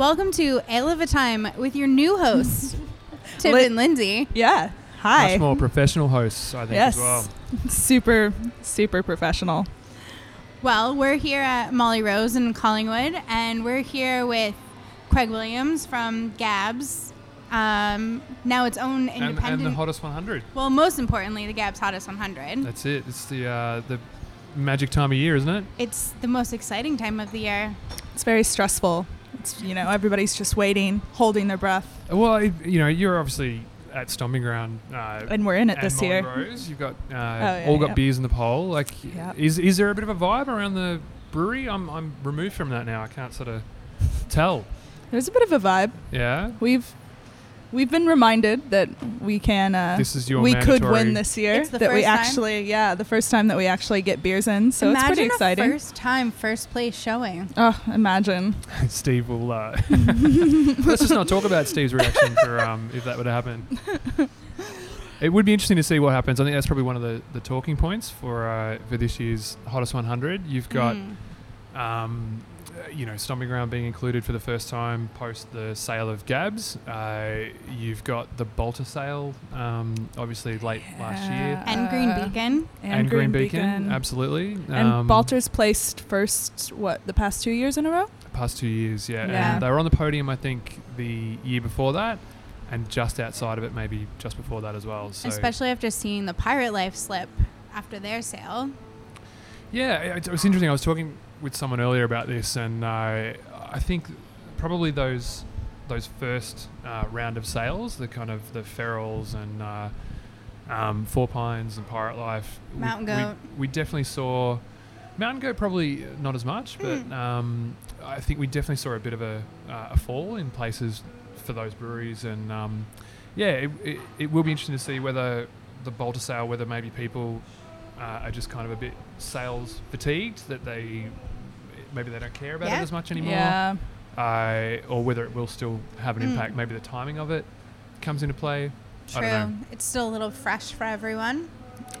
Welcome to Ale of a Time with your new hosts, Tim Lit- and Lindsay. Yeah. Hi. Much more professional hosts, I think, yes. as well. Super, super professional. Well, we're here at Molly Rose in Collingwood, and we're here with Craig Williams from Gabs. Um, now its own And, independent. and the hottest 100. well, most importantly, the Gabs Hottest 100. That's it. It's the uh, the magic time of year, isn't it? It's the most exciting time of the year. It's very stressful. It's you know everybody's just waiting, holding their breath, Well, it- you know, you're obviously at Stomping Ground. Uh, and we're in it this year. Rose. You've got uh, yeah, all got beers in the pole. Like, is is there a bit of a vibe around the brewery? I'm I'm removed from that now. I can't sort of tell. There's a bit of a vibe. Yeah. We've we've been reminded that we can. Uh, This is your we could win this year. It's the that we first time? actually, yeah, the first time that we actually get beers in. So Imagine it's pretty exciting. a first time, first place showing. oh, imagine. Steve will. Uh, let's just not talk about Steve's reaction for um, if that were to happen. It would be interesting to see what happens. I think that's probably one of the, the talking points for uh, for this year's hottest 100. You've got Mm. um, you know Stomping Ground being included for the first time post the sale of Gabs. Uh, you've got the Balter sale, um, obviously late last year, And Green Uh, Beacon. And, Green Beacon, absolutely. And Um, Balter's placed first, what, the past two years in a row? past two years, yeah. Yeah. And they were on the podium, I think, the year before that, and just outside of it, maybe just before that as well. So Especially after seeing the Pirate Life slip after their sale. yeah, it, it was interesting. I was talking with someone earlier about this, and uh, I think probably those those first uh, round of sales, the kind of the ferals and uh, um, Four Pines and Pirate Life, we- Mountain we, Goat. we definitely saw. Mountain Goat probably not as much, but Hmm. um, I think we definitely saw a bit of a, uh, a fall in places for those breweries, and um, yeah, it, it, it will be interesting to see whether the Balter sale, whether maybe people uh, are just kind of a bit sales fatigued that they maybe they don't care about Yeah. it as much anymore, Yeah. uh, or whether it will still have an Mm. impact. Maybe the timing of it comes into play. I True. don't know. It's still a little fresh for everyone.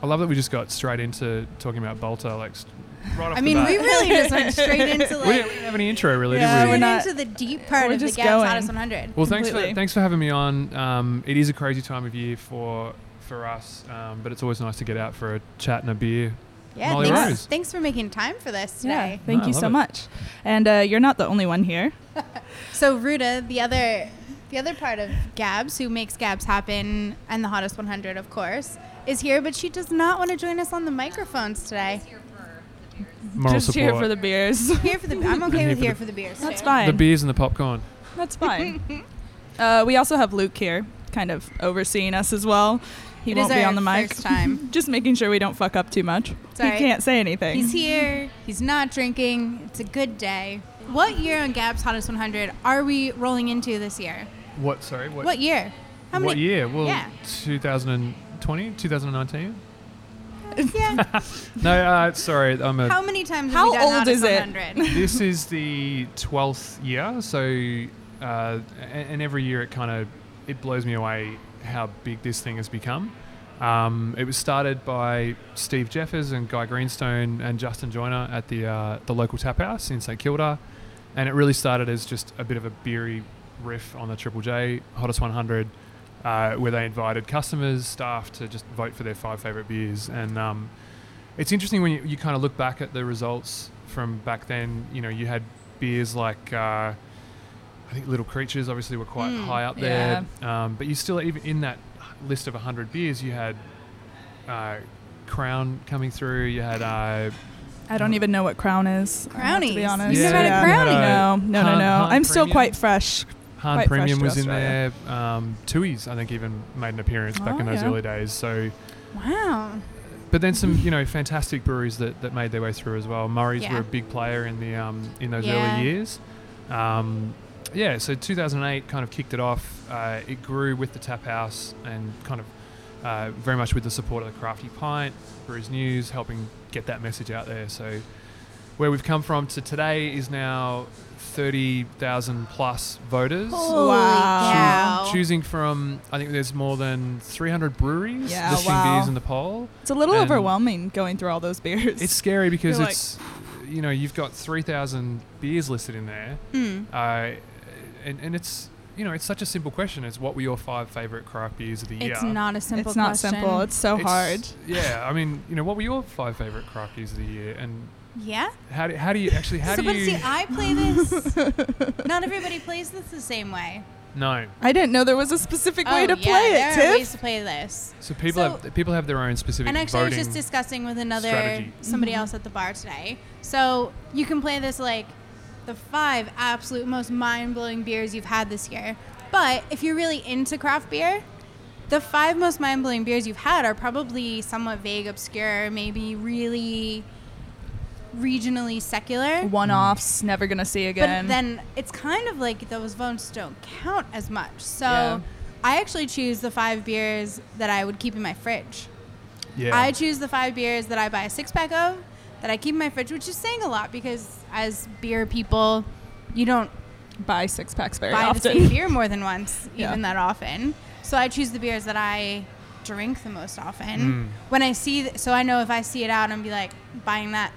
I love that we just got straight into talking about Balter, like st- right off the side. I the mean, bat. we really just went straight into we, didn't, like we didn't have any intro really, Yeah, did we're we? straight not- into the deep part we're of the just Gabs going. Hottest 100. Well, thanks for thanks for having me on. Um, it is a crazy time of year for for us, um, but it's always nice to get out for a chat and a beer. Yeah, Molly thanks, Rose. thanks for making time for this Yeah. today. Thank No, you so it. much. And uh, you're not the only one here. So Ruta, the other the other part of Gabs, who makes Gabs happen, and the Hottest 100, of course, is here, but she does not want to join us on the microphones today. Moral Just support. here for the beers. Here for the, I'm okay here with for here the- for the beers. That's too. fine. the beers and the popcorn. That's fine. uh, we also have Luke here, kind of overseeing us as well. He It won't is be our on the mic. first time. Just making sure we don't fuck up too much. It's all he can't say anything. He's here. He's not drinking. It's a good day. What year on Gabs Hottest 100 are we rolling into this year? What? Sorry. What? What year? How many? what many? year? Well, Yeah. 2020, 2019. Yeah. No, uh, sorry. I'm a. How many times How have we done old Hottest is it? this is the 12th year, so uh, and every year it kind of it blows me away how big this thing has become. Um, it was started by Steve Jeffares and Guy Greenstone and Justin Joyner at the uh, the local tap house in St Kilda, and it really started as just a bit of a beery riff on the Triple J Hottest 100, uh, where they invited customers, staff to just vote for their five favorite beers, and um, it's interesting when you, you kind of look back at the results from back then. You know, you had beers like uh, I think Little Creatures obviously were quite Mm, high up there, um, but you still even in that list of hundred beers, you had uh, Crown coming through. You had uh, I don't even know what Crown is. uh, to be honest. You never had a Yeah. Crownie? Yeah. No, no, no, no. Hahn I'm still Premium. quite fresh. Hahn Quite Premium to was in there. Um, Tui's, I think, even made an appearance back Oh, in those yeah. early days. So, Wow. but then some, you know, fantastic breweries that, that made their way through as well. Murray's Yeah. were a big player in the um, in those Yeah. early years. Um, yeah, so 2008 kind of kicked it off. Uh, it grew with the tap house and kind of uh, very much with the support of the Crafty Pint, Brews News, helping get that message out there. So where we've come from to today is now 30,000 plus voters. Holy Wow. cow. Choosing from, I think there's more than 300 breweries Yeah, listing wow. beers in the poll. It's a little And- overwhelming going through all those beers. It's scary because You're like- it's, you know, you've got 3,000 beers listed in there. Mm. Uh, and, and it's you know it's such a simple question. It's what were your five favorite craft beers of the year? It's not a simple it's not question. simple. It's so It's- hard. Yeah, I mean, you know, what were your five favorite craft beers of the year, and yeah. how do how do you actually how so, do but you? see, I play this. not everybody plays this the same way. no, I didn't know there was a specific way oh, to yeah, play there it, are Tiff. ways to play this. so people So- have people have their own specific And actually, I was just discussing with another strategy. somebody Mhm. else at the bar today. So you can play this like the five absolute most mind blowing beers you've had this year. But if you're really into craft beer, the five most mind blowing beers you've had are probably somewhat vague, obscure, maybe really regionally secular. One offs, never gonna see again. But then it's kind of like those votes don't count as much. So Yeah. I actually choose the five beers that I would keep in my fridge. yeah, I choose the five beers that I buy a six pack of, that I keep in my fridge, which is saying a lot because as beer people, you don't buy six packs very buy the often. same beer more than once, Yeah. even that often. So I choose the beers that I drink the most often. Mm. When I see, th- so I know if I see it out and be like buying that,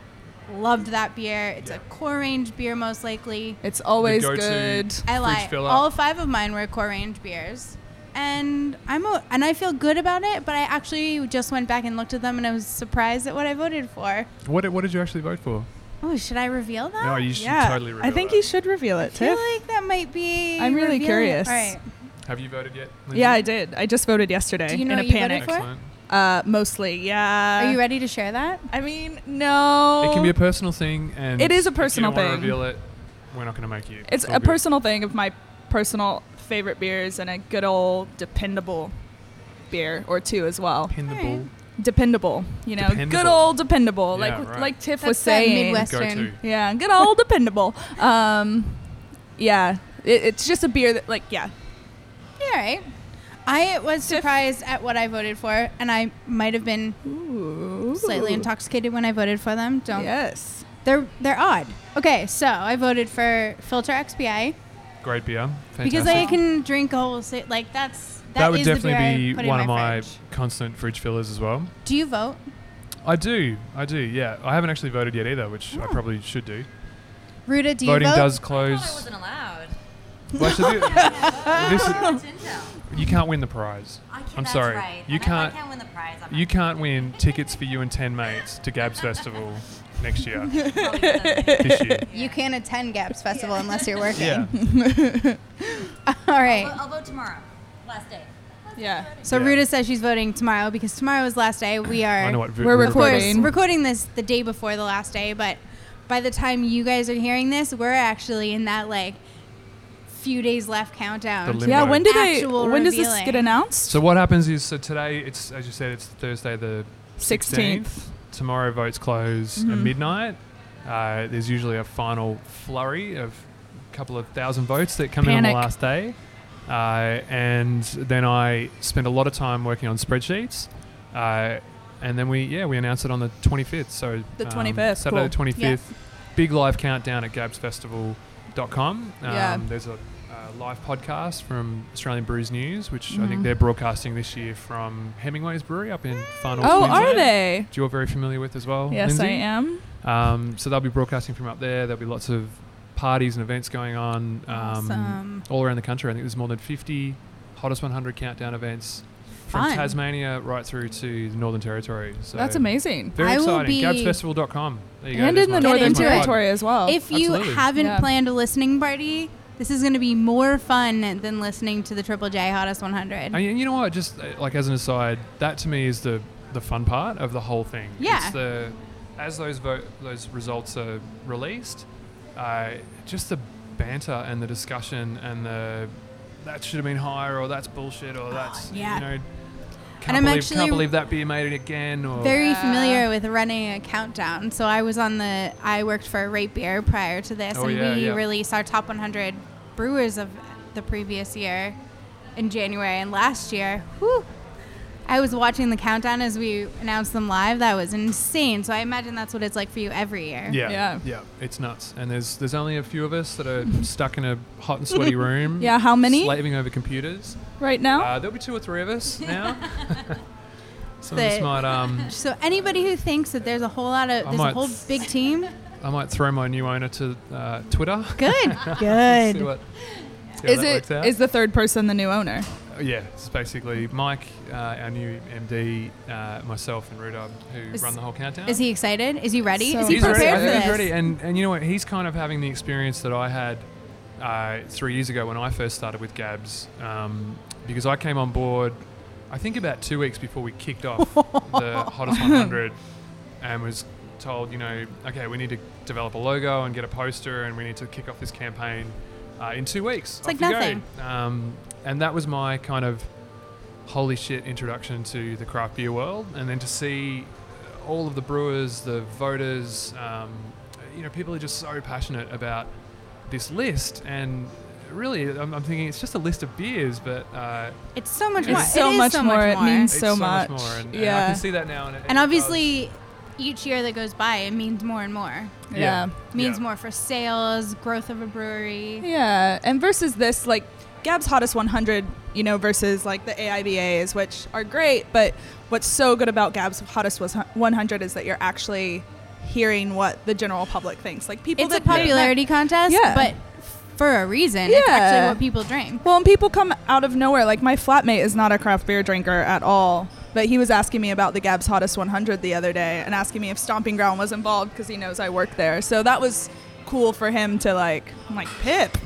loved that beer. It's Yeah. a core range beer most likely. It's always good. I like all five of mine were core range beers, and I'm o- and I feel good about it. But I actually just went back and looked at them, and I was surprised at what I voted for. what did, what did you actually vote for? Oh, should I reveal that? No, you should yeah, totally. Reveal it. I think that. you should reveal it, too. I feel like that might be. I'm really revealing- curious. All right. Have you voted yet? Yeah, I did. I just voted yesterday Do you know in a what you voted panic. for? Excellent. Uh, mostly, yeah. Are you ready to share that? I mean, no. It can be a personal thing, and It is a if personal you don't wanna thing. Reveal it. We're not going to make you. It's all a good. personal thing of my personal favorite beers and a good old dependable beer or two as well. Dependable. Dependable, you know, good old dependable, Yeah, like right. like Tiff That's was saying. Midwest- Go-to. Yeah, good old dependable. Um, yeah, it, it's just a beer that, like, yeah, Yeah, all right. I was Tiff- surprised at what I voted for, and I might have been Ooh. slightly intoxicated when I voted for them. Don't. Yes. They're they're odd. Okay, so I voted for Filter XPA Great beer. Fantastic. because I can drink a whole si- like that's that, that would is the definitely beer be put in one of my my fridge. constant fridge fillers as well. Do you vote? I do, I do. Yeah, I haven't actually voted yet either, which I Oh. probably should do. Ruta, do you Voting vote? does I I close. wasn't allowed. Well, actually, this is, you can't win the prize. I can't, I'm that's sorry. Right. You And can't- I can't win the prize. I'm You can't win tickets for you and ten mates to Gabs Festival next year. probably gonna- this year. You can't attend Gabs Festival unless you're working. Yeah. All right. I'll, I'll vote tomorrow. Last day. Yeah. So Yeah. Ruta says she's voting tomorrow because tomorrow is last day. We are I know what vi- We're recording. recording this the day before the last day, but by the time you guys are hearing this, we're actually in that like few days left countdown. The limbo. Yeah. When did they? actual When does this get announced? So what happens is, so today it's as you said, it's Thursday the 16th. 16th. Tomorrow votes close at Mhm. midnight. Uh, there's usually a final flurry of a couple of thousand votes that come in on the last day. Uh, and then I spend a lot of time working on spreadsheets. Uh, and then we, yeah, we announce it on the 25th. So The um, 25th, Saturday cool. the 25th. Big live countdown at gabsfestival.com. Um, Yeah. There's a live podcast from Australian Brews News, which I Mhm. think they're broadcasting this year from Hemingway's Brewery up in Far North Oh, Queensland. are they? Which you're very familiar with as well. Yes, I am. Um, so they'll be broadcasting from up there. There'll be lots of parties and events going on um, Awesome. all around the country. I think there's more than 50 hottest 100 countdown events from Fun. Tasmania right through to the Northern Territory. So That's amazing. Very I will exciting. be- Gabsfestival.com. There you go. And in the Northern my into plug. Territory as well. if you absolutely. haven't Yeah. planned a listening party, this is going to be more fun than listening to the Triple J Hottest 100. And you know what? Just uh, like as an aside, that to me is the the fun part of the whole thing. Yeah. It's the as those vote those results are released, uh, just the banter and the discussion and the that should have been higher or that's bullshit or that's Oh, yeah. you know. Can't I'm believe, actually can't believe that beer made it again. Or very Yeah. familiar with running a countdown. So I was on the I worked for Rate Beer prior to this, Oh, and yeah, we yeah. released our top 100 brewers of the previous year in January. And last year, whew, I was watching the countdown as we announced them live. That was insane. So I imagine that's what it's like for you every year. yeah, Yeah. yeah, it's nuts. And there's there's only a few of us that are stuck in a hot and sweaty room. Yeah, how many? Slaving over computers. right now? Uh, there'll be two or three of us now. Some of might um, So anybody who thinks that there's a whole lot of I there's a whole big team, I might throw my new owner to uh, Twitter. good, See good. what, see how Is that it works out. is the third person the new owner? Yeah, it's basically Mike, uh, our new MD, uh, myself, and Ruta, who Is- run the whole countdown. Is he excited? Is he ready? So is he he's ready. prepared I for think this? he's ready, and and you know what? He's kind of having the experience that I had uh, three years ago when I first started with Gabs, um, because I came on board, I think about two weeks before we kicked off the hottest 100, and was told, you know, okay, we need to develop a logo and get a poster, and we need to kick off this campaign uh, in two weeks. It's like Off you go. nothing. Um, and that was my kind of holy shit introduction to the craft beer world, and then to see all of the brewers, the voters, um, you know, people are just so passionate about this list. And really, I'm, I'm thinking it's just a list of beers, but uh, It's so much It's more. so it is much so more. much It means it's So so, much. much. more. And, and I Yeah. can see that now. And, it- and it obviously, each year that goes by, it means more and more. Yeah. Yeah. means Yeah. more for sales, growth of a brewery. Yeah, and versus this, like Gab's Hottest 100, you know, versus like the AIBAs, which are great, but what's so good about Gab's Hottest was 100 is that you're actually hearing what the general public thinks. Like people It's a that popularity contest, Yeah. but for a reason. It's Yeah. actually what people drink. Well, and people come out of nowhere. Like my flatmate is not a craft beer drinker at all, but he was asking me about the Gab's Hottest 100 the other day and asking me if Stomping Ground was involved because he knows I work there. So that was cool for him to like. I'm like Pip.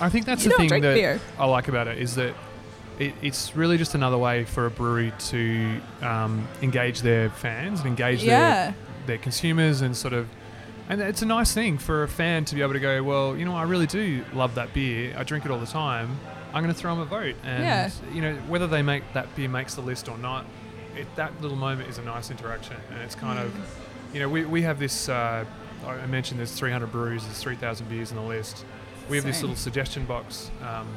I think that's You the thing that beer. I like about it is that it, it's really just another way for a brewery to um, engage their fans and engage Yeah. their, their consumers and sort of. And it's a nice thing for a fan to be able to go, well, you know, I really do love that beer. I drink it all the time. I'm going to throw them a vote, and Yeah. you know whether they make that beer makes the list or not. It, that little moment is a nice interaction, and it's kind of, you know, we, we have this. Uh, I mentioned there's 300 breweries, there's 3,000 beers on the list. We have this little suggestion box um,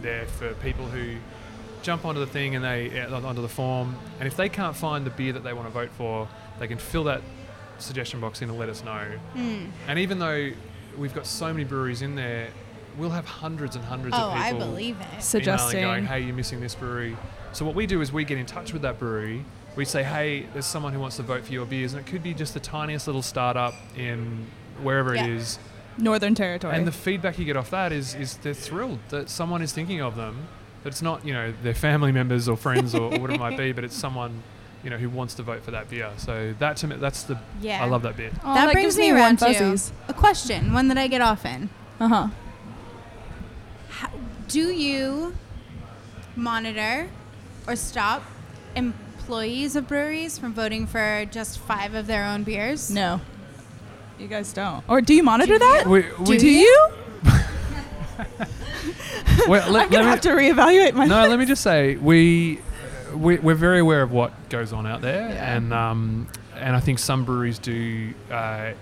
there for people who jump onto the thing and they uh, onto the form, and if they can't find the beer that they want to vote for, they can fill that suggestion box in and let us know. Mm. And even though we've got so many breweries in there, we'll have hundreds and hundreds Oh, of I people believe it. emailing Suggesting. going, "Hey, you're missing this brewery." So what we do is we get in touch with that brewery. We say, "Hey, there's someone who wants to vote for your beers," and it could be just the tiniest little startup in wherever Yeah. it is. Northern Territory. And the feedback you get off that is is they're thrilled that someone is thinking of them. That it's not you know their family members or friends or, or whatever it might be, but it's someone you know who wants to vote for that beer. So that to me, that's the Yeah. I love that beer. Oh, that, brings me warm around to a question, one that I get often. Uh huh. Do you monitor or stop employees of breweries from voting for just five of their own beers? No. You guys don't. Or do you monitor that? We, we, do you? well, I'm gonna have to reevaluate my. no, let me just say we, we we're very aware of what goes on out there, Yeah. and um, and I think some breweries do, uh,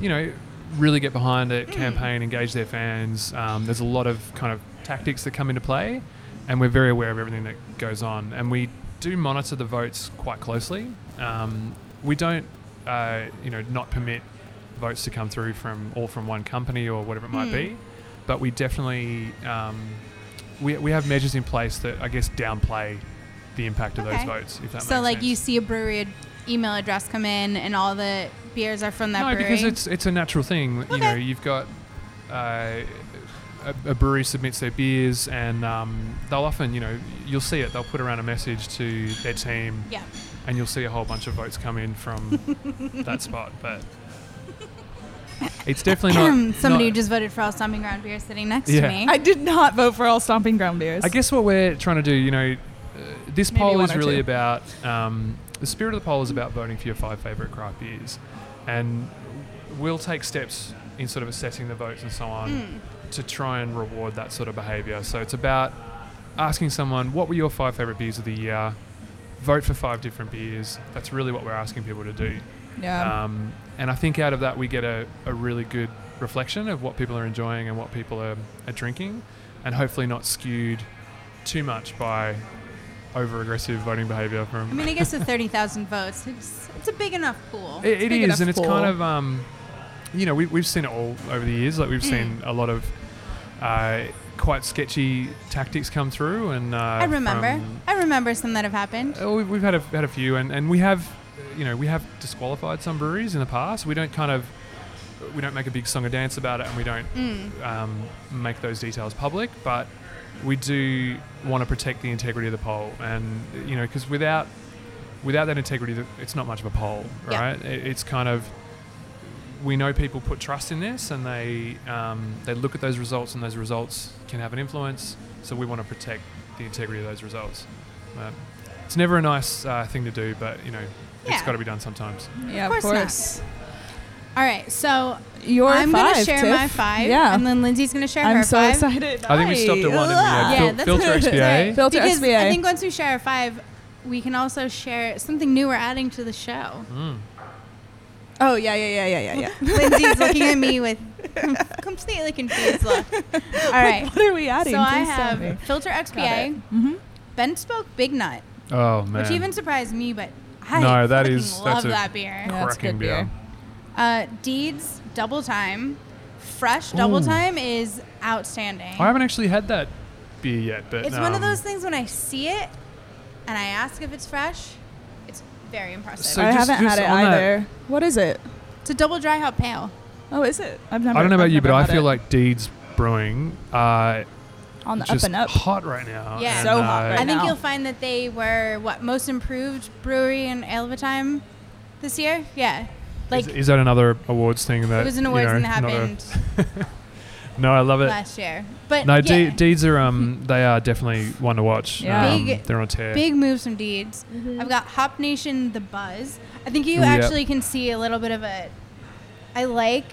you know, really get behind it, campaign, engage their fans. Um, there's a lot of kind of tactics that come into play, and we're very aware of everything that goes on, and we do monitor the votes quite closely. Um, we don't, uh, you know, not permit votes to come through from all from one company or whatever it might Hmm. be, but we definitely um, we, we have measures in place that I guess downplay the impact of Okay. those votes. If that So, like, sense. you see a brewery email address come in, and all the beers are from that no, brewery. because it's it's a natural thing. You know, you've got uh, a, a brewery submits their beers, and um, they'll often, you know, you'll see it. They'll put around a message to their team, yeah. and you'll see a whole bunch of votes come in from that spot. But it's definitely not Somebody not- who just voted for all Stomping Ground beer sitting next Yeah. to me. I did not vote for all Stomping Ground beers. I guess what we're trying to do, you know, uh, this Maybe poll is really two. about um, the spirit of the poll is about voting for your five favorite craft beers, and we'll take steps in sort of assessing the votes and so on Mm. To try and reward that sort of behaviour. So it's about asking someone, what were your five favorite beers of the year? Vote for five different beers. That's really what we're asking people to do. Yeah. Um, and I think out of that, we get a, a really good reflection of what people are enjoying and what people are, are drinking, and hopefully not skewed too much by over aggressive voting behaviour from. I mean, I guess with 30,000 votes, it's, it's a big enough pool. It, it is, and it's kind of, um, you know, we, we've seen it all over the years. Like we've Mm. seen a lot of uh, quite sketchy tactics come through, and uh, I remember. I remember some that have happened. Uh, we've, we've had a, had a few, and, and we have, you know, we have disqualified some breweries in the past. We don't kind of, we don't make a big song and dance about it, and we don't Mm. um, make those details public, but we do want to protect the integrity of the poll, and you know, because without without that integrity, it's not much of a poll, Yeah. right? It, it's kind of we know people put trust in this, and they um, they look at those results, and those results can have an influence. So we want to protect the integrity of those results. Uh, it's never a nice uh, thing to do, but you know, it's Yeah. got to be done sometimes. Yeah, course of course. All right, so Your I'm gonna share Tiff. my five, Yeah. and then Lindsay's gonna share I'm her so five. excited. I think we stopped at one, and we had Yeah, fil- that's filter that's right. Filter because XPA. I think once we share our five, we can also share something new we're adding to the show. Mm. Oh yeah, yeah, yeah, yeah, yeah, yeah. Lindsay's looking at me with completely confused look. All right, What are we adding? so I Please tell have. Filter XPA, Mm-hmm. BentSpoke Big Nut, Oh man, which even surprised me, but I No, that fucking love that's that beer. Yeah, that's cracking good beer. beer. Uh, Deeds Double Time, fresh Double Ooh. Time is outstanding. I haven't actually had that beer yet, but It's one of um, those things when I see it and I ask if it's fresh, it's very impressive. So I just- haven't just had it on that- either. What is it? it's a double dry hop pale. Oh, is it? I've never. I don't know about I've you, but never I had feel it. like Deeds Brewing uh, on the up just and up. hot right now. Yeah. and, So hot uh, right I think now. you'll find that they were what most improved brewery in Ale of a Time this year. Yeah, like is, is that another awards thing that it was an you awards know, thing that not a- happened no, I love it. last year. But No, yeah, De- Deeds are um, they are definitely one to watch. Yeah. Um, Big- they're on tear. big moves from Deeds. I've got Hop Nation, the Buzz. I think you Ooh, yeah. actually can see a little bit of a. I like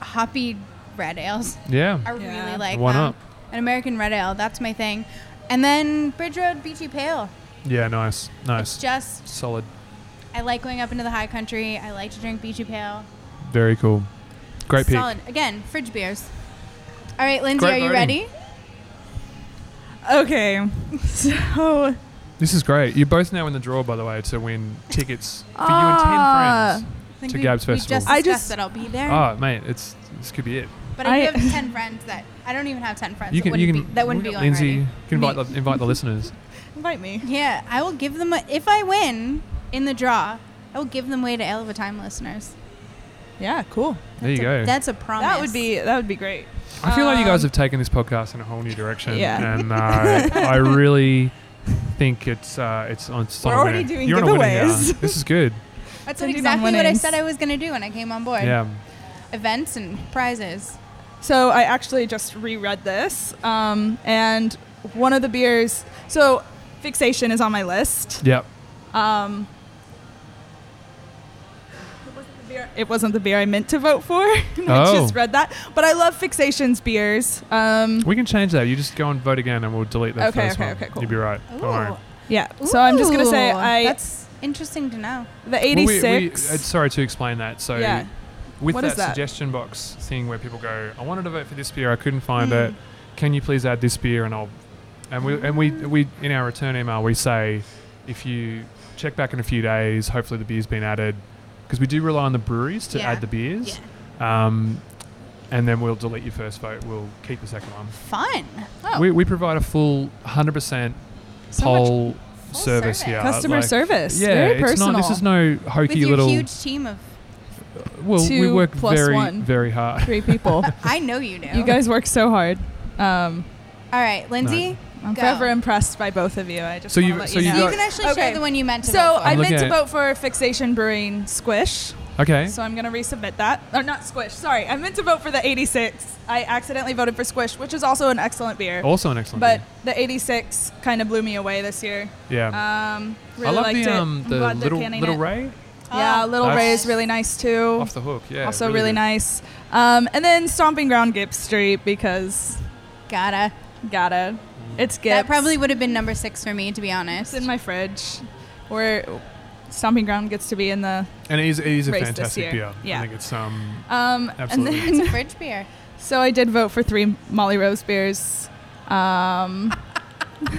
hoppy red ales. Yeah, I Yeah. really like Why them. not? An American red ale, that's my thing. And then Bridge Road Beachy Pale. yeah, nice, nice, It's just solid, I like going up into the high country. I like to drink Beachy Pale. very cool, great pick. Solid. Again, fridge beers. All right, Lindsay, Great are you voting. ready? Okay, so This is great. You're both now in the draw, by the way, to win tickets for Ah. you and ten friends. I think To we- Gab's we Festival. just I discussed just- that I'll be there. Oh, mate, it's this could be it. but I, do I- have ten friends that I don't even have ten friends. You that can, you wouldn't can, be, that wouldn't be going Lindsay, already. you can invite the, invite the listeners. invite me. Yeah, I will give them a, if I win in the draw. I will give them away to Ale of a Time listeners. Yeah, cool. There you a- go. That's a promise. That would be that would be great. I feel like you guys Um, have taken this podcast in a whole new direction, Yeah. and uh, I really think it's uh, it's on. It's We're on already winner. doing You're on a winner now. giveaways. This is good. That's Ending exactly what I said I was going to do when I came on board. Yeah. Events and prizes. So I actually just reread this, um, and one of the beers. So fixation is on my list. Yep. Um, it wasn't the beer- it wasn't the beer I meant to vote for. I Oh. just read that, but I love fixation's beers. Um, We can change that. You just go and vote again, and we'll delete the Okay, first okay, one. okay, cool. You'll be right. Don't worry. Ooh. yeah. So I'm just gonna say I That's interesting to know. the Well, we- we- 86. uh, sorry to explain that. So, yeah. with What that, is that? suggestion box thing where people go, "I wanted to vote for this beer, I couldn't find Mm. it. Can you please add this beer?" And I'll, and we and we we in our return email we say, if you check back in a few days, hopefully the beer's been added, because we do rely on the breweries to Yeah. add the beers. Yeah. Um, and then we'll delete your first vote. We'll keep the second one. Fun. Oh. We, we provide a full 100% So poll Full service, service. here. Customer Like, service. Yeah, Very it's personal. not. This is no With hokey your little. huge team of. well, we Two work plus very, one. very hard. Three people. I know you do. you guys work so hard. Um, All right, Lindsay. I'm Go. forever impressed by both of you. I just So wanna you- let so you you know. You can actually Okay. share the one you meant to So vote for. I meant to vote for Fixation Brewing Squish. Okay. So I'm gonna resubmit that. Or not Squish. Sorry, I meant to vote for the 86. I accidentally voted for Squish, which is also an excellent beer. also an excellent. but beer. the 86 kind of blew me away this year. yeah. Um, really I love liked the it. um I'm the little little it. Ray Yeah, Oh, Little That's- Ray is really nice too. off the hook. Yeah. also really, good. nice. Um, and then Stomping Ground Gipps Street because Gotta. Gotta. It's good. That probably would have been number six for me, to be honest. It's in my fridge. Where Stomping Ground gets to be in the. And it is, it is a Race this fantastic beer. Yeah. I think it's um. Um, Absolutely. And then It's a fridge beer. so I did vote for three Molly Rose beers. Um,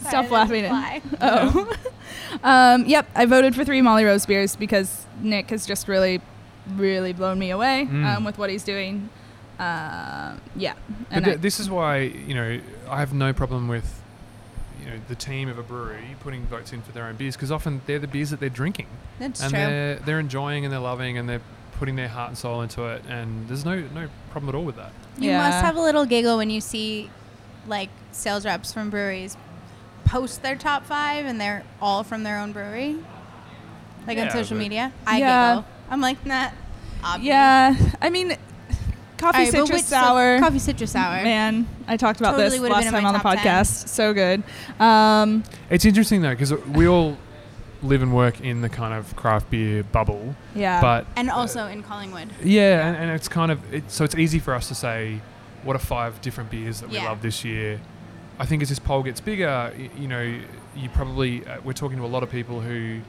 stop Sorry, laughing. that's a At, oh. um, yep, I voted for three Molly Rose beers because Nick has just really, really blown me away Mm. um, with what he's doing. Um, yeah. But And th- I- this is why you know I have no problem with you you know the team of a brewery putting votes in for their own beers because often they're the beers that they're drinking That's and true. they're they're enjoying and they're loving and they're putting their heart and soul into it and there's no no problem at all with that. You Yeah. must have a little giggle when you see like sales reps from breweries post their top five and they're all from their own brewery. Like on social media. I Yeah. giggle. I'm like, nah. obvious. Yeah, I mean, coffee All right, but citrus which- so sour. coffee citrus sour. Man, I talked about Totally this would've last been in time my on the top 10. podcast. So good. Um, It's interesting though because we all live and work in the kind of craft beer bubble, yeah. but And also in Collingwood. Yeah, and, and it's kind of it, so it's easy for us to say what are five different beers that we love this year. I think as this poll gets bigger, y- you know, you probably uh, we're talking to a lot of people who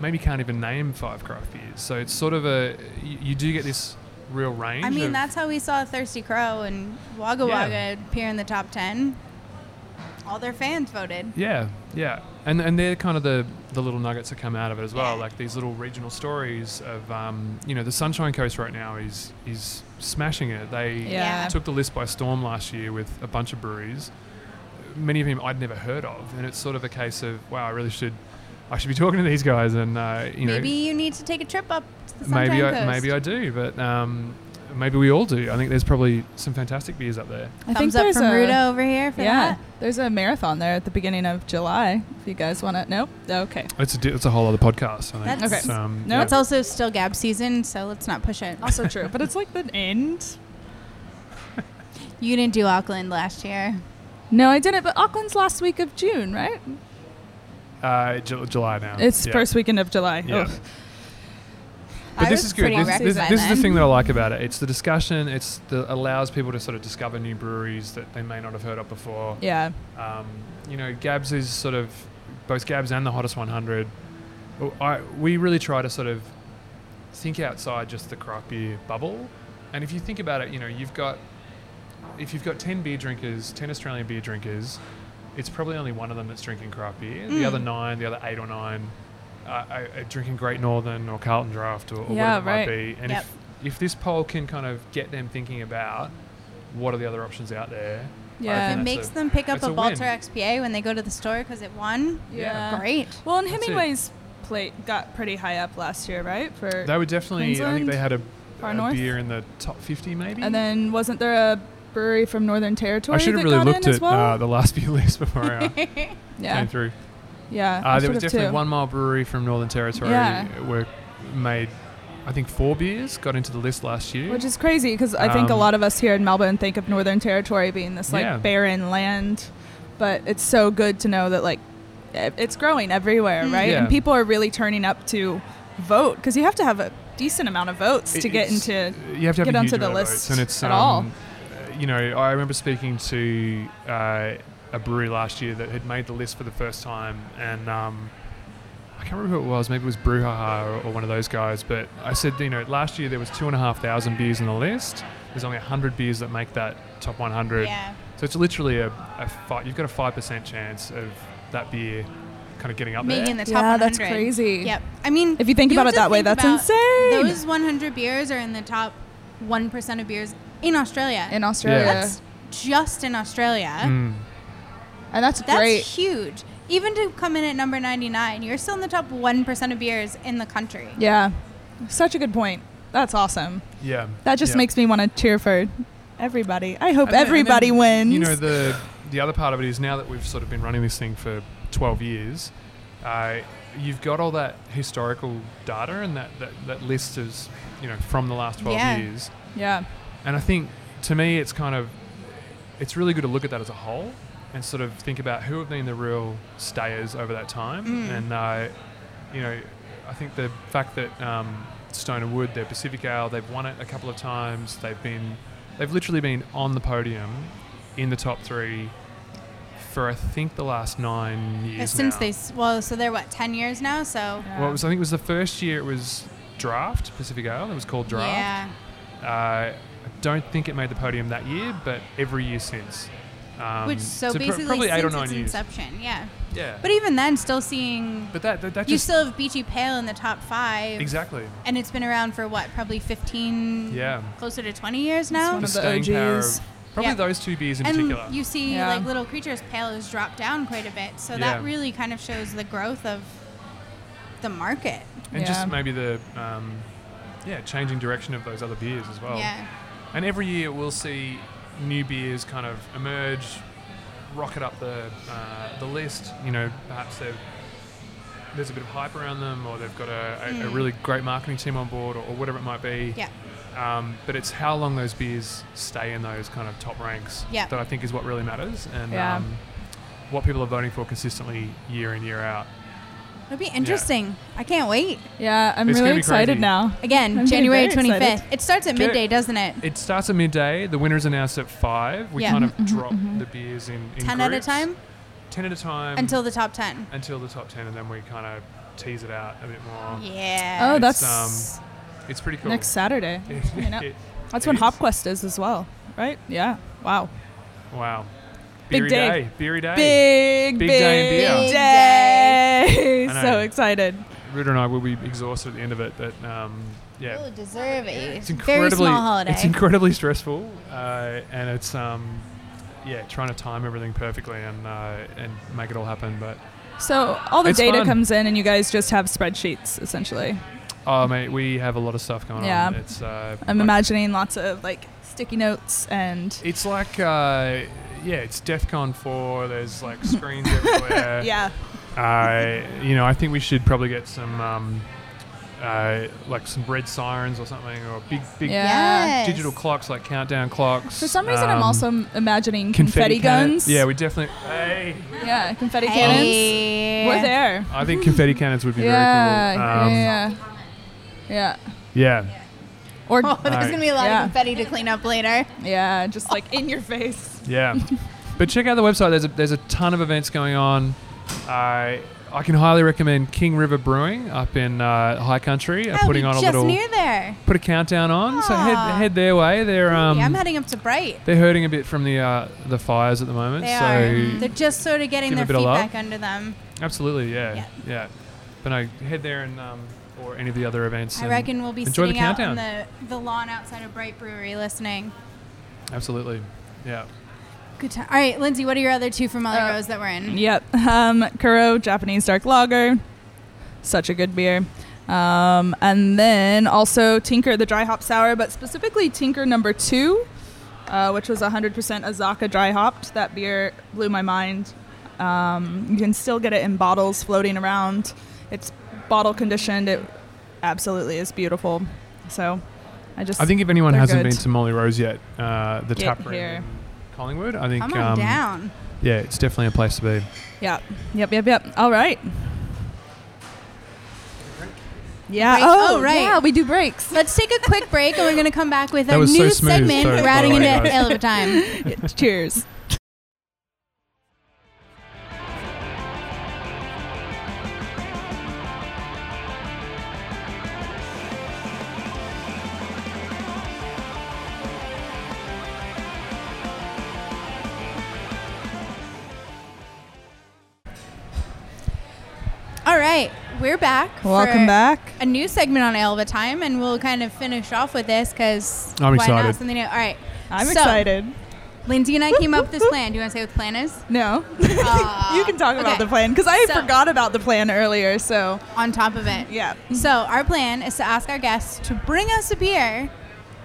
maybe can't even name five craft beers. So it's sort of a you, you do get this real range. I mean, that's how we saw Thirsty Crow and Wagga Yeah. Wagga appear in the top 10. All their fans voted. Yeah, yeah, and and they're kind of the the little nuggets that come out of it as well, Yeah. like these little regional stories of um, you know the Sunshine Coast right now is is smashing it. They Yeah. took the list by storm last year with a bunch of breweries, many of them I'd never heard of, and it's sort of a case of wow, I really should. I should be talking to these guys, and uh, you know, Maybe you need to take a trip up to the Sunshine maybe I, Coast. maybe I do, but um, maybe we all do. I think there's probably some fantastic beers up there. I think Thumbs up there's from a, Ruta over here for Yeah, that. there's a marathon there at the beginning of July. If you guys want to, nope. Okay. It's a it's a whole other podcast. I think. That's- Okay. It's, um, No, yeah. It's also still Gab season, so let's not push it. Also true, but it's like the end. You didn't do Auckland last year. No, I didn't. But Auckland's last week of June, right? Uh, Ju- July now. It's Yeah. first weekend of July. Yeah. But I this is good. This, this, this is the thing that I like about it. It's the discussion. It's the allows people to sort of discover new breweries that they may not have heard of before. Yeah. Um, you know, Gabs is sort of both Gabs and the hottest 100. I, we really try to sort of think outside just the craft beer bubble. And if you think about it, you know, you've got if you've got 10 beer drinkers, 10 Australian beer drinkers, it's probably only one of them that's drinking craft beer. The Mm. other nine, the other eight or nine, uh, are, are drinking Great Northern or Carlton Draft or, or Yeah, whatever it right. might be. And Yep. if, if this poll can kind of get them thinking about what are the other options out there, Yeah. It makes a- them pick up a, a win. Balter XPA when they go to the store because it won. Yeah. Great. Well, and Hemingway's plate got pretty high up last year, right? For They were definitely. I think they had a, a beer in the top fifty, maybe. and then wasn't there a brewery from Northern Territory? I should have really looked at well? uh, the last few lists before I uh, yeah, came through. Yeah. Uh, there was definitely too. one mile brewery from Northern Territory Yeah. where made, I think four beers got into the list last year. Which is crazy because I think a Um, lot of us here in Melbourne think of Northern Territory being this like Yeah. barren land, but it's so good to know that like it's growing everywhere, Mm. right? Yeah. And people are really turning up to vote because you have to have a decent amount of votes to get into. you have to have get onto the list and it's at um, all. uh, You know, I remember speaking to uh, a brewery last year that had made the list for the first time, and um, I can't remember who it was. Maybe it was Brouhaha or, or one of those guys. But I said, you know, last year there was two and a half thousand beers on the list. There's only hundred beers that make that top 100. Yeah. So it's literally a, a fi- you've got a five percent chance of that beer kind of getting up Making there. the top yeah, 100. that's crazy. Yep. I mean, If you think you about it that way, that's insane. Those 100 beers are in the top 1% of beers in Australia. in Australia, That's just in Australia. Mm. And that's, That's great. huge. Even to come in at number 99, you're still in the top 1% of beers in the country. Yeah, such a good point. That's awesome. Yeah. That just yeah. makes me want to cheer for everybody. I hope And then- everybody then, wins. You know, the the other part of it is now that we've sort of been running this thing for 12 years, uh, you've got all that historical data and that, that, that list is, you know, from the last 12 Yeah. years. yeah, And I think to me, it's kind of, it's really good to look at that as a whole and sort of think about who have been the real stayers over that time. Mm. And, uh, you know, I think the fact that um, Stone and Wood, their Pacific Ale, they've won it a couple of times. They've been, they've literally been on the podium in the top three for I think the last nine years. Since now. they, well, so they're what, 10 years now? So, Yeah. well, it was, I think it was the first year it was Draft Pacific Ale. It was called Draft. yeah. Uh, I don't think it made the podium that year, but every year since. Um, Which, so, pro- basically, probably eight or since nine its years. inception, yeah. Yeah, But even then, still seeing, but that that, that you still have Beachy Pale in the top five. exactly. And it's been around for what, probably 15, Yeah, closer to 20 years It's now? one of the staying power of OGs. Probably Yep. those two beers in and particular. you see Yeah. like little creatures pale has dropped down quite a bit so Yeah. that really kind of shows the growth of the market and Yeah. just maybe the um, yeah changing direction of those other beers as well. yeah And every year we'll see new beers kind of emerge, rocket up the uh, the list. You know, perhaps there's a bit of hype around them, or they've got a, a, a Mm. really great marketing team on board, or, or whatever it might be. yeah Um, but it's how long those beers stay in those kind of top ranks Yeah. that I think is what really matters, and Yeah. um, what people are voting for consistently year in year out. It'll be interesting i can't wait Yeah, I'm It's really excited crazy. now. again I'm january 25th excited. it starts at Get it. midday doesn't it It starts at midday. The winner's announced at five. We Yeah. kind of mhm, drop mhm. the beers in, in 10 at a time Ten at a time until the top 10 until the top ten, and then we kind of tease it out a bit more. yeah Oh, It's, that's um, It's pretty cool. next Saturday. It- That's it when is. HopQuest is as well, right? Yeah. Wow. Wow. Big Beery day. Beery day. Big, Big big, day in beer. Big day. So excited. Ruta and I will be exhausted at the end of it, but um, yeah. You'll deserve it. It's Very incredibly, small holiday. it's incredibly stressful, uh, and it's um, yeah, trying to time everything perfectly and uh, and make it all happen. But So all the It's data fun. comes in, and you guys just have spreadsheets essentially. oh mate, we have a lot of stuff going Yeah. on. It's uh, I'm like- imagining lots of like sticky notes and It's like uh, yeah, it's DEFCON 4. There's like screens everywhere. yeah. Uh, you know, I think we should probably get some um, uh, like some red sirens or something, or big big Yeah. Yes. digital clocks like countdown clocks. For some reason, I'm Um, also imagining confetti, cannon- guns. Yeah, we definitely. Hey, yeah, confetti cannons. Hey. We're there. I think confetti cannons would be yeah, very cool. Um, yeah, yeah, yeah. yeah. Or Oh, there's Alright. gonna be a lot Yeah. of confetti to clean up later. yeah, just like in your face. Yeah. but check out the website. There's a, there's a ton of events going on. I I can highly recommend King River Brewing up in uh, High Country. Are Oh, putting we on a just little near there. put a countdown on. So head Aw. head their way. They're um yeah, I'm heading up to Bright. they're hurting a bit from the uh, the fires at the moment. They so are. They're just sort of getting give their a bit of feet love. back under them. absolutely yeah, Yeah. yeah But no, head there and um, or any of the other events. I and reckon we'll be enjoy the sitting out on countdown. the, the lawn outside of Bright Brewery listening. Absolutely, yeah. Good time. All right, Lindsay, what are your other two from Molly Uh, Rose that we're in? Yep. Um, Kuro Japanese dark lager, such a good beer. Um, and then also Tinker the dry hop sour, but specifically Tinker number two, uh, which was 100% Azacca dry hopped. That beer blew my mind. Um, you can still get it in bottles floating around. It's bottle conditioned. It absolutely is beautiful. So I just I think if anyone hasn't good. been to Molly Rose yet, uh, the Get tap room here. in Collingwood, I think Come on um, down. yeah, it's definitely a place to be. yeah, yep, yep, yep. All right. Yeah. Break? Oh, Oh, right. Yeah, we do breaks. Let's take a quick break, and we're going to come back with That our was so new smooth, segment, so- Ratting by the into way, guys. Elevator Time. Cheers. All right, we're back. Welcome for back. A new segment on Ale of a Time, and we'll kind of finish off with this because I'm why not excited. something new? All right, I'm So- excited. Lindsay and I came up with this plan. Do you want to say what the plan is? No. Aw. you can talk about Okay. the plan because I So- forgot about the plan earlier. So, On top of it, yeah. So our plan is to ask our guests to bring us a beer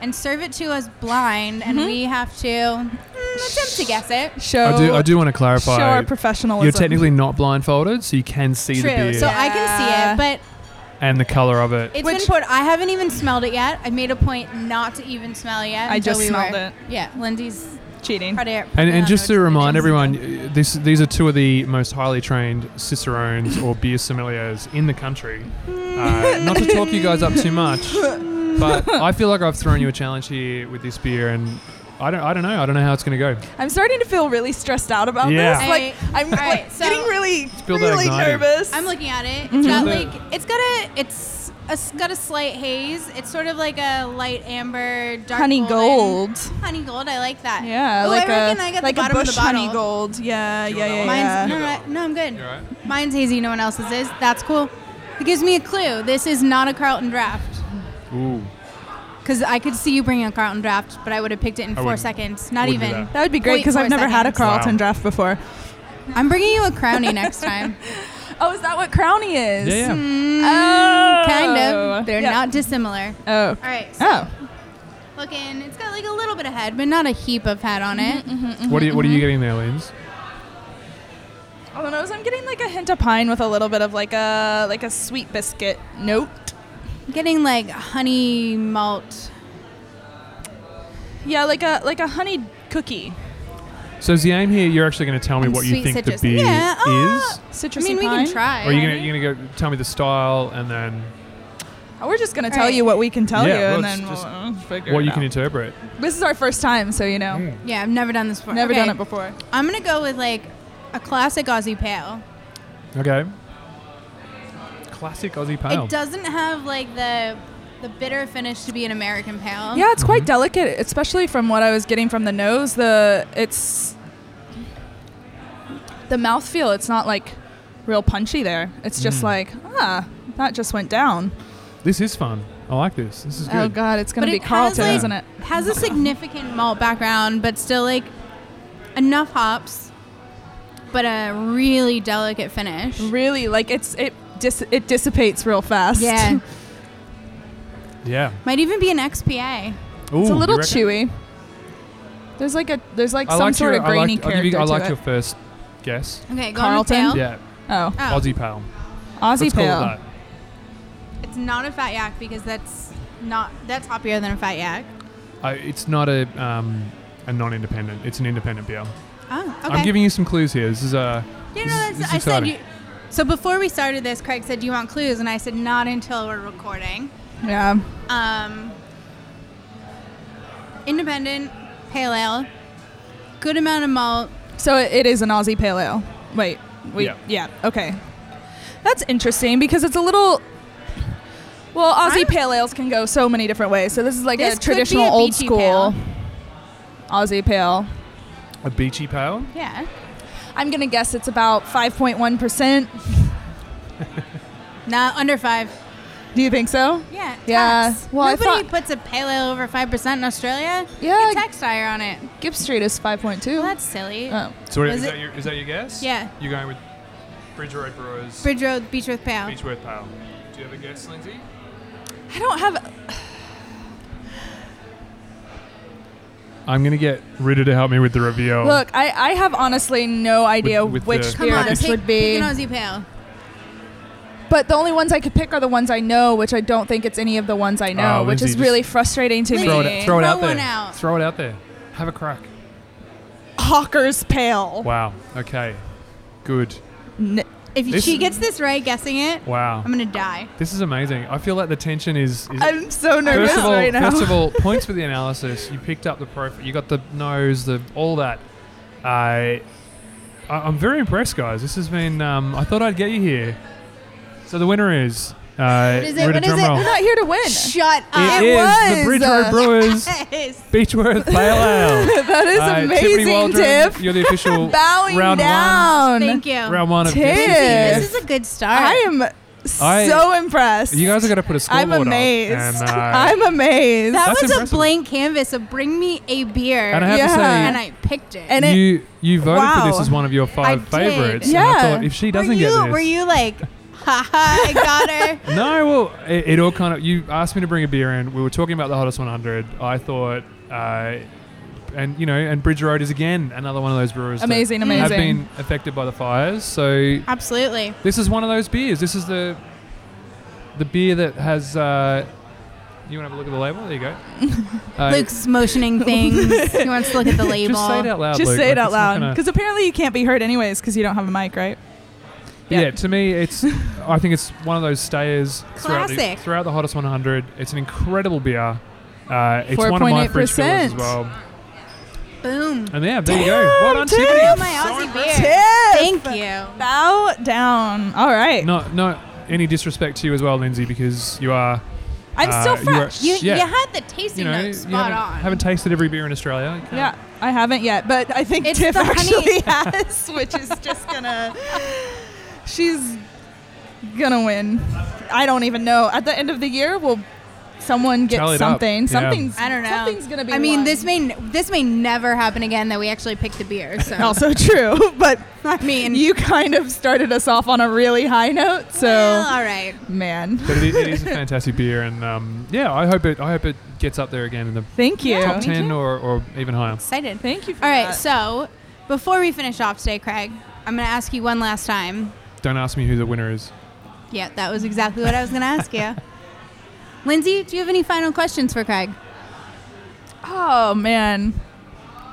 and serve it to us blind, and Mhm. we have to attempt to guess it. Show I do I do want to clarify. show our clarify. professionalism. You're technically not blindfolded, so you can see True. the beer So I can see it, but and the color of it. it's Which- been poured. I haven't even smelled it yet. I made a point not to even smell it yet. I until just we smelled were- it. Yeah, Lindsay's cheating. probably. And, and just to remind everyone, uh, this these are two of the most highly trained cicerones or beer sommeliers in the country. Uh, not to talk you guys up too much, but I feel like I've thrown you a challenge here with this beer, and I don't I don't know I don't know how it's going to go. I'm starting to feel really stressed out about Yeah. this. Like I'm All like right, so- getting really, build that really anxiety. nervous. I'm looking at it. It's got Mhm. like it's got a it's a, it's got a slight haze. It's sort of like a light amber, dark honey golden- gold. Honey gold. I like that. Yeah, Ooh, like I reckon a I got like the a bottom bush of the bottle. honey gold. Yeah, You yeah, yeah, Mine's yeah. no, Yeah. no, no, I'm good. You all right? Mine's hazy. No one else's is. That's cool. It gives me a clue. This is not a Carlton draft. Ooh, Because I could see you bringing a Carlton draft, but I would have picked it in I four wouldn't- seconds. Not wouldn't do even. that. That would be great because I've never had a seconds. Carlton Wow. draft before. I'm bringing you a crownie next time. Oh, is that what Crownie is? Yeah, yeah. Hmm. Mm, Oh. kind of. Oh. They're Yeah. not dissimilar. Oh. All right. So Oh. looking, it's got like a little bit of head, but not a heap of head on it. Mm-hmm, mm-hmm, what are you What are mm-hmm. you getting there, Linz? On the nose, I'm getting like a hint of pine with a little bit of like a like a sweet biscuit note. Getting like honey malt. Yeah, like a like a honey cookie. So is the aim here? You're actually going to tell me And what you sweet think citrus. the beer Yeah, uh, is, Citrusy I mean, we pine. can try. or are you going to you going to go tell me the style and then Oh, we're just gonna tell right. you what we can tell Yeah, you, well, and it's then just we'll uh, figure what it you out. can interpret? This is our first time, so you know, Mm. Yeah, I've never done this before. never Okay, done it before. I'm gonna go with like a classic Aussie pale. Okay. Classic Aussie pale. It doesn't have like the the bitter finish to be an American pale. Yeah, it's quite Mhm. delicate, especially from what I was getting from the nose. The it's the mouthfeel. It's not like real punchy there. It's just Mm. like ah, that just went down. This is fun. I like this. This is good. Oh god, it's gonna But be it Carlton, like- isn't it? has a significant malt background, but still like enough hops, but a really delicate finish. Really, like it's it dis- it dissipates real fast. Yeah, Yeah. might even be an XPA. Ooh, it's a little chewy. There's like a there's like I some liked sort your, of grainy I liked, I'll character give you, I to liked it. your first guess. Okay, going Carlton? with pale. Yeah. oh, Oh, Aussie pale. Aussie Let's call it pale. that. it's not a fat yak because that's not that's hoppier than a fat yak. I, it's not a um, a non-independent. It's an independent beer. Oh, okay. I'm giving you some clues here. This is a. You this know, is- that's, this is I said exciting. you. So before we started this, Craig said, "Do you want clues?" And I said, "Not until we're recording." Yeah. Um, independent, pale ale, good amount of malt. So it, it is an Aussie pale ale. Wait, wait, Yeah. yeah. okay. That's interesting because it's a little. Well, Aussie I'm- pale ales can go so many different ways. So this is like This a traditional a old school pale. Aussie pale. A beachy pale. Yeah. I'm gonna guess it's about 5.1 percent. Not under five. Do you think so? Yeah. Yeah. tax. Well, I Nobody thought- puts a pale ale over five percent in Australia. Yeah. Get tax tire on it. Gipps Street is 5.2. Well, that's silly. oh. So Is is, it- that your, is that your guess? Yeah. You're going with Bridge Road Brewers. Bridge Road Beechworth Pale. Beechworth Pale. Do you have a guess, Lindsay? I don't have. I'm gonna get Ruta to help me with the reveal. Look, I, I have honestly no idea with which the- Come beer on, this pick, would be. pick an Aussie pale. But the only ones I could pick are the ones I know, which I don't think it's any of the ones I know, Oh, which Lindsay, is just really frustrating to throw me. it, throw it Throw out there. one out. Throw it out there. Have a crack. Hawker's Pale. Wow. Okay. Good. N- If This- she gets this right, guessing it, Wow. I'm gonna die. This is amazing. I feel like the tension is. is I'm so nervous first of all, right now. first of all, points for the analysis. You picked up the profile. You got the nose, the all that. I, I I'm very impressed, guys. This has been. Um, I thought I'd get you here. So the winner is. Uh, What is it? What is it? drumroll. We're not here to win. Shut It up. It is was, the Bridge Road uh, Brewers Yes. Beechworth Pale Ale. that is Uh, Tiffany amazing, Waldron, Tiff. You're the official Bowing round down. Thank you. one. Round one of Tiff. this. This is a good start. I am I- so impressed. You guys are gonna put a scoreboard I'm up, amazed. and, uh, I'm amazed. that was impressive. a blank canvas of bring me a beer. And I have Yeah. to say, and I picked it. And you you voted for this as one of your five did. favorites. And Yeah. I thought if she doesn't were you, get this, Were you like, haha, I got her? no, well, it, it all kind of. You asked me to bring a beer in. We were talking about the hottest 100. I thought, uh, and you know, and Bridge Road is again another one of those brewers that amazing, amazing. have been affected by the fires. So Absolutely. this is one of those beers. This is the the beer that has. Uh, you want to have a look at the label? There you go. Uh, Luke's motioning things. he wants to look at the label. Just say it out loud. Just Luke. say it Like, out it's not loud. gonna- Because apparently you can't be heard anyways because you don't have a mic, right? Yeah. Yeah. to me, it's. I think it's one of those stayers throughout the, Classic. throughout the hottest 100. It's an incredible beer. Uh, it's one of my fridge fillers as 4.8%. well. Boom. And yeah, there you go. Well done, Tiff. Tiffany. Oh, my So Aussie impressive. beer. Tiff! Thank you. Bow down. All right. Not not any disrespect to you as well, Lindsay, because you are. I'm uh, still you are- fresh. You, Yeah. you had the tasting You know, notes you spot haven't, on. haven't tasted every beer in Australia. You can't- yeah, I haven't yet, but I think It's Tiff the honey- actually has, which is just gonna. She's gonna win. I don't even know. At the end of the year, we'll someone get Tally it up. something. Yeah. Something's I don't know. Something's gonna be. I mean, won. this may this may never happen again that we actually pick the beer. So also true, but I mean, you kind of started us off on a really high note. So well, all right. man, But it, it is a fantastic beer, and um, yeah, I hope it. I hope it gets up there again in the thank you. top me ten or, or even higher. Excited. Thank you. For All right. that. So before we finish off today, Craig, I'm going to ask you one last time. Don't ask me who the winner is. Yeah, that was exactly what I was going to ask you. Lindsay, do you have any final questions for Craig? Oh man,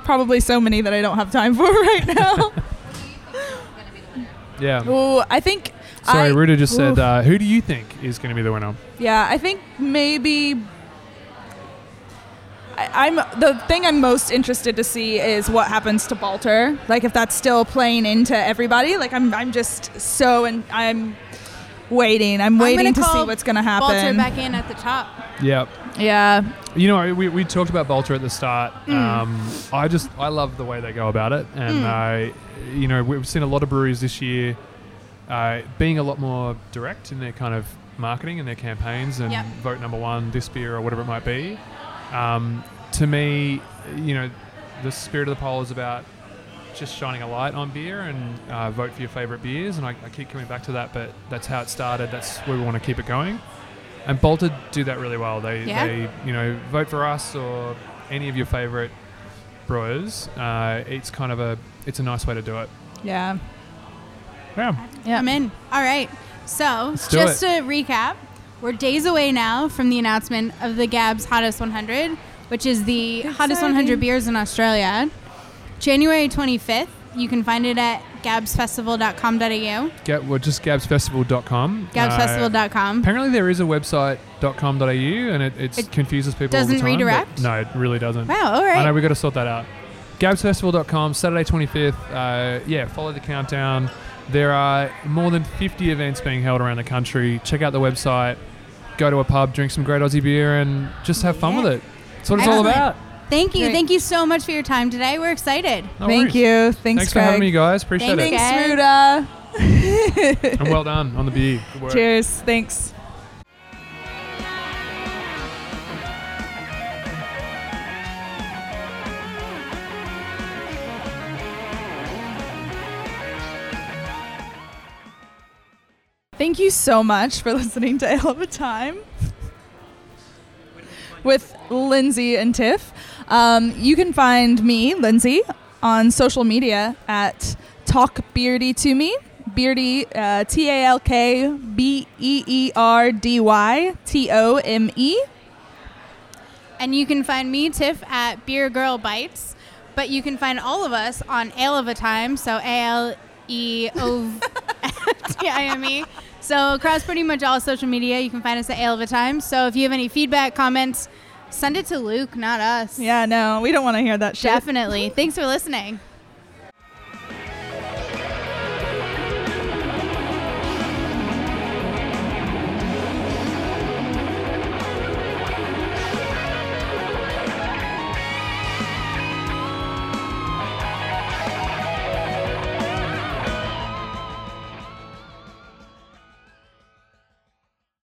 probably so many that I don't have time for right now. Yeah. Ooh, I think. Sorry, I, Ruta just said, uh, who do you think is going to be the winner? Yeah, I think maybe. I, I'm the thing I'm most interested to see is what happens to Balter. Like if that's still playing into everybody. Like I'm, I'm just so and I'm waiting. I'm waiting gonna to see what's gonna Balter happen. back in at the top. Yeah. Yeah, You know, we, we talked about Balter at the start. Mm. Um, I just I love the way they go about it, and I, you know we've seen a lot of breweries this year uh, being a lot more direct in their kind of marketing and their campaigns, and Yep. vote number one this beer or whatever it might be. Um, to me, you know, the spirit of the poll is about just shining a light on beer and uh, vote for your favorite beers, and I, I keep coming back to that, but that's how it started. That's where we want to keep it going. And Balter do that really well. They, Yeah. they you know, vote for us or any of your favorite brewers. Uh, it's kind of a, it's a nice way to do it. yeah, Yeah. yeah. I'm in. All right. So, Let's just to recap, we're days away now from the announcement of the Gabs Hottest 100, which is the hottest 100 beers in Australia. January 25th. You can find it at gabsfestival.com.au. Get, well, just gabsfestival.com. Uh, Gabsfestival.com. apparently there is a website.com.au and it it's It confuses people all the doesn't time, redirect? No, it really doesn't. Wow. All I know we've got to sort that out. Gabsfestival.com, Saturday 25th. Uh, yeah, follow the countdown. There are more than 50 events being held around the country. Check out the website. Go to a pub, drink some great Aussie beer, and just have fun Yeah. with it. That's what it's all about. Thank you. Great. Thank you so much for your time today. We're excited. No Thank worries. you. Thanks, Thanks for having me, guys. Appreciate Thanks, it. Thanks, Ruta. And well done on the beer. Cheers. Thanks. Thank you so much for listening to Ale of a Time with Lindsay and Tiff. Um, you can find me, Lindsay, on social media at Talk Beerdy to Me. Beerdy, uh, T A L K B E E R D Y T O M E. And you can find me, Tiff, at Beer Girl Bites. But you can find all of us on Ale of a Time, so A L E O T I M E. So across pretty much all social media, you can find us at Ale of a Time. So if you have any feedback, comments, send it to Luke, not us. Yeah, no, we don't want to hear that shit. Definitely. Thanks for listening.